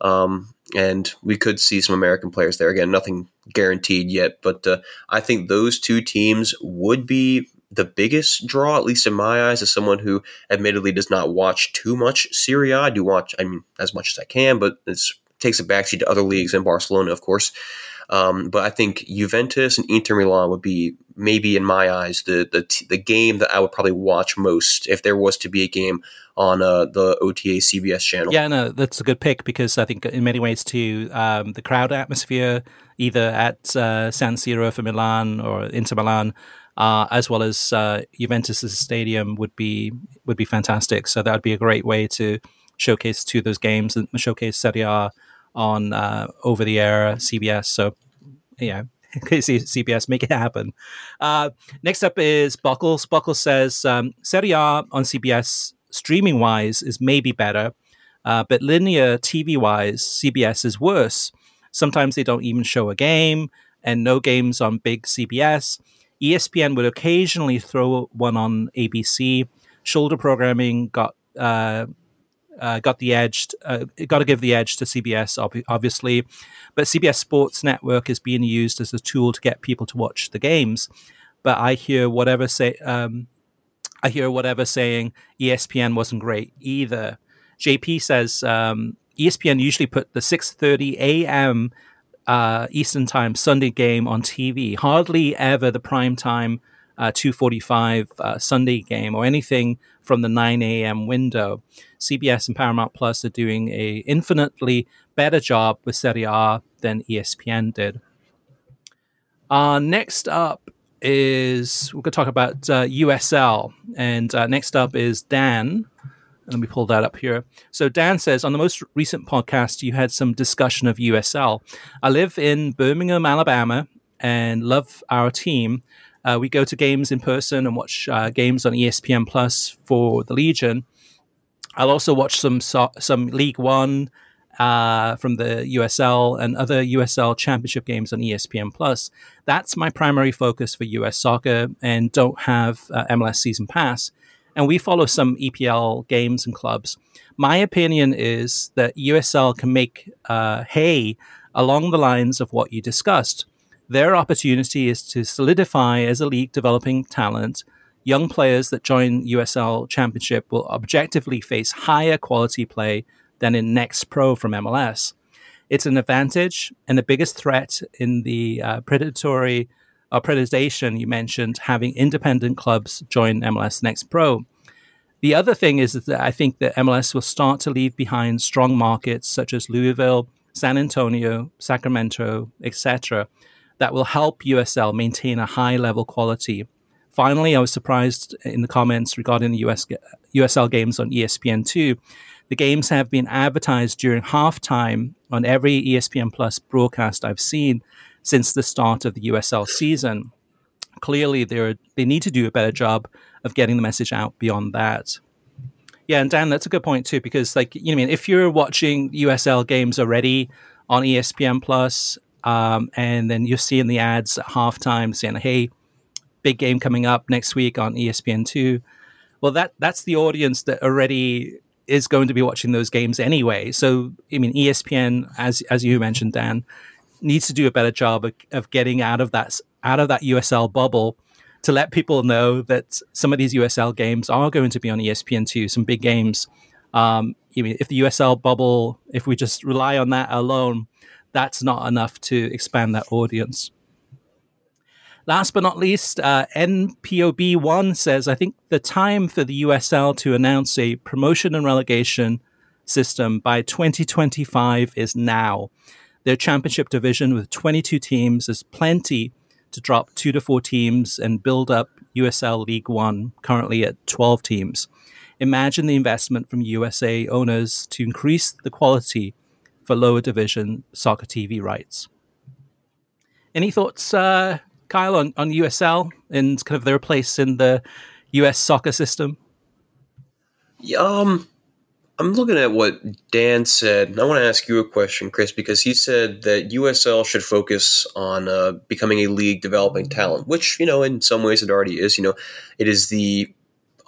Um, and we could see some American players there. Again, nothing guaranteed yet, but uh, I think those two teams would be the biggest draw, at least in my eyes, as someone who admittedly does not watch too much Serie A. I do watch, I mean, as much as I can, but it takes a backseat to other leagues and Barcelona, of course. Um, but I think Juventus and Inter Milan would be maybe in my eyes the the the game that I would probably watch most if there was to be a game on uh, the OTA CBS channel. Yeah, no, that's a good pick because I think in many ways too um, the crowd atmosphere either at uh, San Siro for Milan or Inter Milan. Uh, as well as uh, Juventus's stadium would be would be fantastic. So that would be a great way to showcase two of those games and showcase Serie A on uh, over the air CBS. So yeah, CBS, make it happen. Uh, next up is Buckles. Buckles says um, Serie A on CBS streaming wise is maybe better, uh, but linear TV wise, CBS is worse. Sometimes they don't even show a game, and no games on big CBS. ESPN would occasionally throw one on ABC. Shoulder programming got uh, uh, got the edge. Uh, got to give the edge to CBS, ob- obviously, but CBS Sports Network is being used as a tool to get people to watch the games. But I hear whatever say. Um, I hear whatever saying ESPN wasn't great either. JP says um, ESPN usually put the 6:30 a.m. Uh, Eastern Time Sunday game on TV. Hardly ever the prime time uh, 2:45 uh, Sunday game or anything from the 9 a.m. window. CBS and Paramount Plus are doing a infinitely better job with Serie A than ESPN did. Uh, next up is we're going to talk about uh, USL, and uh, next up is Dan. Let me pull that up here. So Dan says on the most recent podcast, you had some discussion of USL. I live in Birmingham, Alabama, and love our team. Uh, we go to games in person and watch uh, games on ESPN Plus for the Legion. I'll also watch some so- some League One uh, from the USL and other USL Championship games on ESPN Plus. That's my primary focus for US soccer, and don't have uh, MLS season pass. And we follow some EPL games and clubs. My opinion is that USL can make uh, hay along the lines of what you discussed. Their opportunity is to solidify as a league developing talent. Young players that join USL Championship will objectively face higher quality play than in Next Pro from MLS. It's an advantage and the biggest threat in the uh, predatory or uh, predation you mentioned, having independent clubs join MLS Next Pro. The other thing is that I think that MLS will start to leave behind strong markets such as Louisville, San Antonio, Sacramento, etc., that will help USL maintain a high level quality. Finally, I was surprised in the comments regarding the US, USL games on ESPN2 the games have been advertised during halftime on every ESPN Plus broadcast I've seen since the start of the USL season. Clearly, they they need to do a better job of getting the message out beyond that. Yeah, and Dan, that's a good point too, because like you know, I mean, if you're watching USL games already on ESPN Plus, um, and then you're seeing the ads at halftime saying, "Hey, big game coming up next week on ESPN two," well, that that's the audience that already is going to be watching those games anyway. So, I mean, ESPN, as as you mentioned, Dan, needs to do a better job of, of getting out of that out of that USL bubble to let people know that some of these USL games are going to be on ESPN two. Some big games. Um, if the USL bubble, if we just rely on that alone, that's not enough to expand that audience. Last but not least, uh, NPOB1 says, I think the time for the USL to announce a promotion and relegation system by 2025 is now. Their championship division with 22 teams is plenty to drop two to four teams and build up USL League One, currently at 12 teams. Imagine the investment from USA owners to increase the quality for lower division soccer TV rights. Any thoughts, uh, Kyle, on, on USL and kind of their place in the US soccer system? Um, I'm looking at what Dan said. I want to ask you a question, Chris, because he said that USL should focus on uh, becoming a league developing talent, which, you know, in some ways it already is. You know, it is the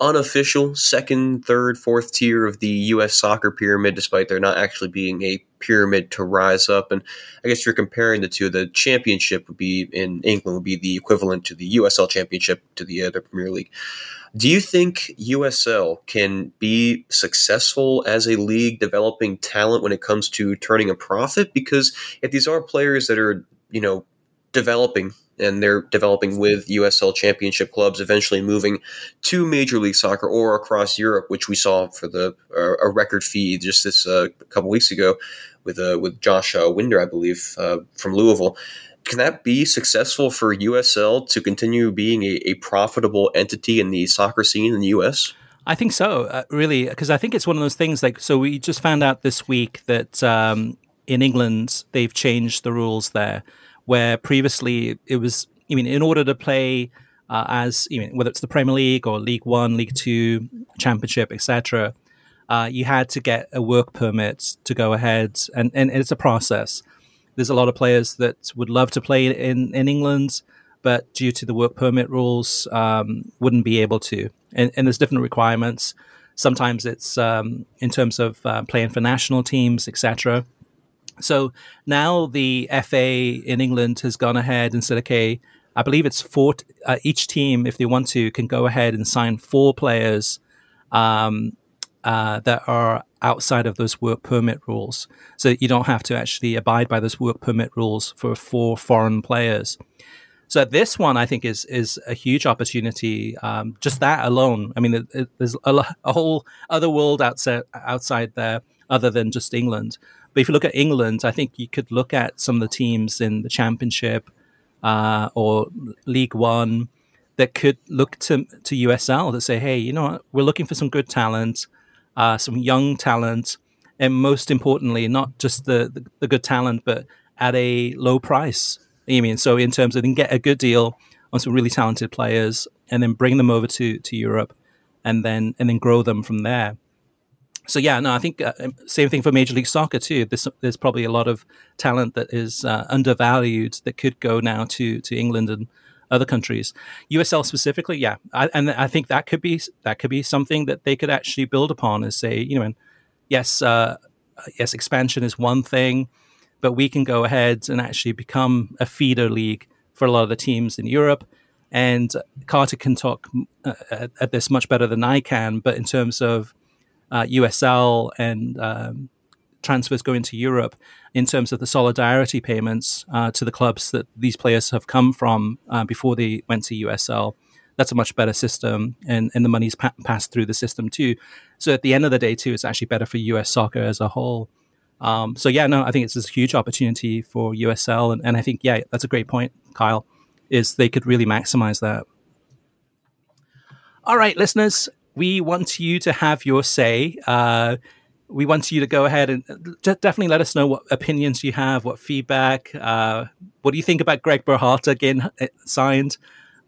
unofficial second, third, fourth tier of the U.S. soccer pyramid, despite there not actually being a pyramid to rise up. And I guess you're comparing the two. The championship would be in England would be the equivalent to the USL championship to the other Premier League. Do you think USL can be successful as a league developing talent when it comes to turning a profit? Because if these are players that are, you know, developing and they're developing with USL championship clubs, eventually moving to Major League Soccer or across Europe, which we saw for the uh, a record fee just this uh, couple weeks ago with uh, with Josh Wynder, I believe, uh, from Louisville. Can that be successful for USL to continue being a, a profitable entity in the soccer scene in the US? I think so, uh, really, because I think it's one of those things. Like, so we just found out this week that um, in England they've changed the rules there where previously it was, I mean, in order to play uh, as, I mean, whether it's the Premier League or League One, League Two, Championship, etc., uh, you had to get a work permit to go ahead, and, and it's a process. There's a lot of players that would love to play in, in England, but due to the work permit rules, um, wouldn't be able to. And, and, there's different requirements. Sometimes it's um, in terms of uh, playing for national teams, etc. So now the FA in England has gone ahead and said, okay, I believe it's four. Uh, each team, if they want to, can go ahead and sign four players um, uh, that are outside of those work permit rules. So you don't have to actually abide by those work permit rules for four foreign players. So this one, I think, is is a huge opportunity. Um, just that alone. I mean, it, it, there's a, a, whole other world outside outside there, other than just England. But if you look at England, I think you could look at some of the teams in the Championship uh, or League One that could look to to USL to say, hey, you know what, we're looking for some good talent, uh, some young talent, and most importantly, not just the, the, the good talent, but at a low price. You mean so in terms of then get a good deal on some really talented players and then bring them over to to Europe and then and then grow them from there. so yeah, no, I think uh, um, same thing for Major League Soccer too. There's, there's probably a lot of talent that is uh, undervalued that could go now to to England and other countries. USL specifically, yeah, I, and I think that could be that could be something that they could actually build upon and say, you know, and yes, uh, yes, expansion is one thing, but we can go ahead and actually become a feeder league for a lot of the teams in Europe. And Carter can talk uh, at this much better than I can, but in terms of uh, USL and um, transfers going to Europe in terms of the solidarity payments uh, to the clubs that these players have come from uh, before they went to USL. That's a much better system, and, and the money's pa- passed through the system too. So at the end of the day, too, it's actually better for US soccer as a whole. Um, so yeah, no, I think it's a huge opportunity for USL, and, and I think yeah, that's a great point, Kyle. Is they could really maximize that. All right, listeners, we want you to have your say. Uh, we want you to go ahead and d- definitely let us know what opinions you have, what feedback. Uh, what do you think about Gregg Berhalter getting uh, signed?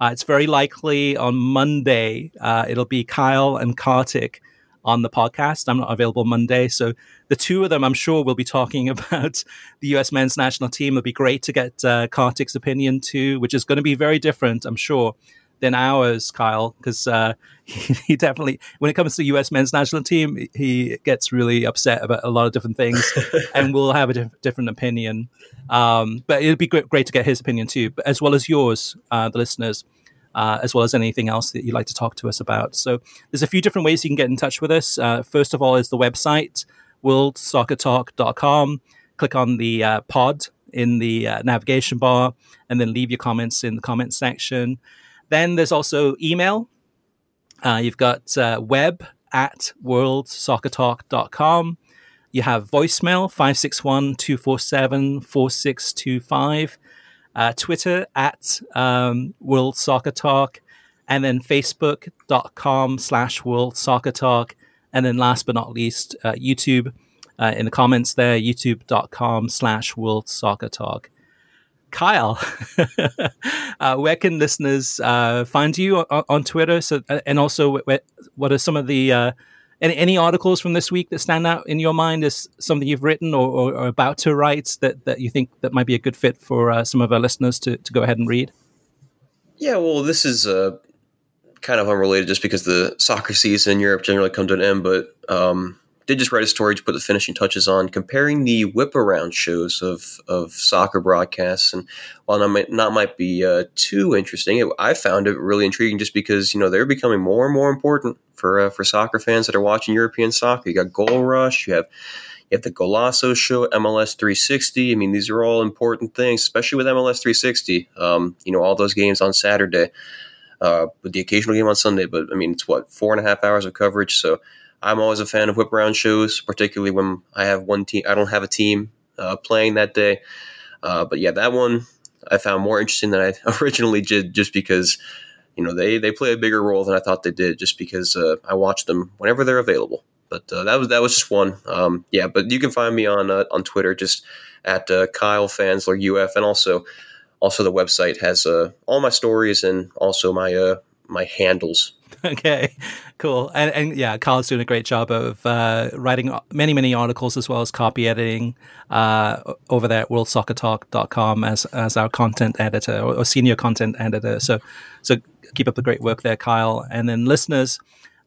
Uh, it's very likely on Monday. Uh, it'll be Kyle and Kartik on the podcast. I'm not available Monday. So the two of them, I'm sure, will be talking about the US men's national team. It'll be great to get uh, Kartik's opinion too, which is going to be very different, I'm sure, than ours, Kyle, because uh, he, he, definitely, when it comes to the U.S. men's national team, he gets really upset about a lot of different things, and we'll have a diff- different opinion. Um, but it'd be great, great, to get his opinion too, as well as yours, uh, the listeners. Uh, as well as anything else that you'd like to talk to us about. So there's a few different ways you can get in touch with us. Uh, first of all is the website, worldsoccertalk.com. Click on the uh, pod in the uh, navigation bar and then leave your comments in the comments section. Then there's also email. Uh, you've got uh, web at worldsoccertalk.com. You have voicemail 561 247 4625. Uh, Twitter at um, World Soccer Talk. And then Facebook.com slash World Soccer Talk. And then last but not least, uh, YouTube. Uh, in the comments there, youtube.com slash World Soccer Talk. Kyle, uh, where can listeners uh, find you on, on, Twitter? So, uh, and also, where, what are some of the uh, any, any, articles from this week that stand out in your mind as something you've written or, or, or about to write that, that you think that might be a good fit for uh, some of our listeners to, to go ahead and read? Yeah, well, this is uh, kind of unrelated, just because the soccer season in Europe generally comes to an end, but. Um, did just write a story to put the finishing touches on, comparing the whip around shows of of soccer broadcasts. And while that might, not might be uh, too interesting, it, I found it really intriguing just because you know they're becoming more and more important for uh, for soccer fans that are watching European soccer. You got Goal Rush, you have you have the Golazo show, MLS 360. I mean, these are all important things, especially with MLS 360. Um, you know, all those games on Saturday, uh, with the occasional game on Sunday. But I mean, it's what four and a half hours of coverage. So I'm always a fan of whip around shows, particularly when I have one team. I don't have a team uh, playing that day. Uh, but yeah, that one I found more interesting than I originally did, just because you know they they play a bigger role than I thought they did, just because uh, I watch them whenever they're available. But uh, that was that was just one. Um, yeah, but you can find me on uh, on Twitter just at uh, Kyle Fansler UF, and also also the website has all my stories and also my my handles okay, cool. And, and yeah, Carl's doing a great job of uh, writing many, many articles as well as copy editing uh, over there at worldsoccertalk.com as, as our content editor or, or, senior content editor. So, so keep up the great work there, Kyle. And then listeners,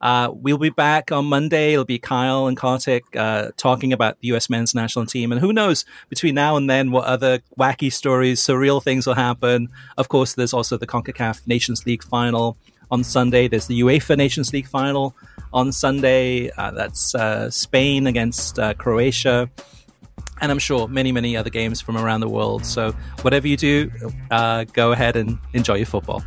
uh, we'll be back on Monday. It'll be Kyle and Kartik uh, talking about the U.S. men's national team. And who knows, between now and then, what other wacky stories, surreal things will happen. Of course, there's also the CONCACAF Nations League final on Sunday. There's the UEFA Nations League final on Sunday. Uh, that's uh, Spain against uh, Croatia. And I'm sure many, many other games from around the world. So, whatever you do, uh, go ahead and enjoy your football.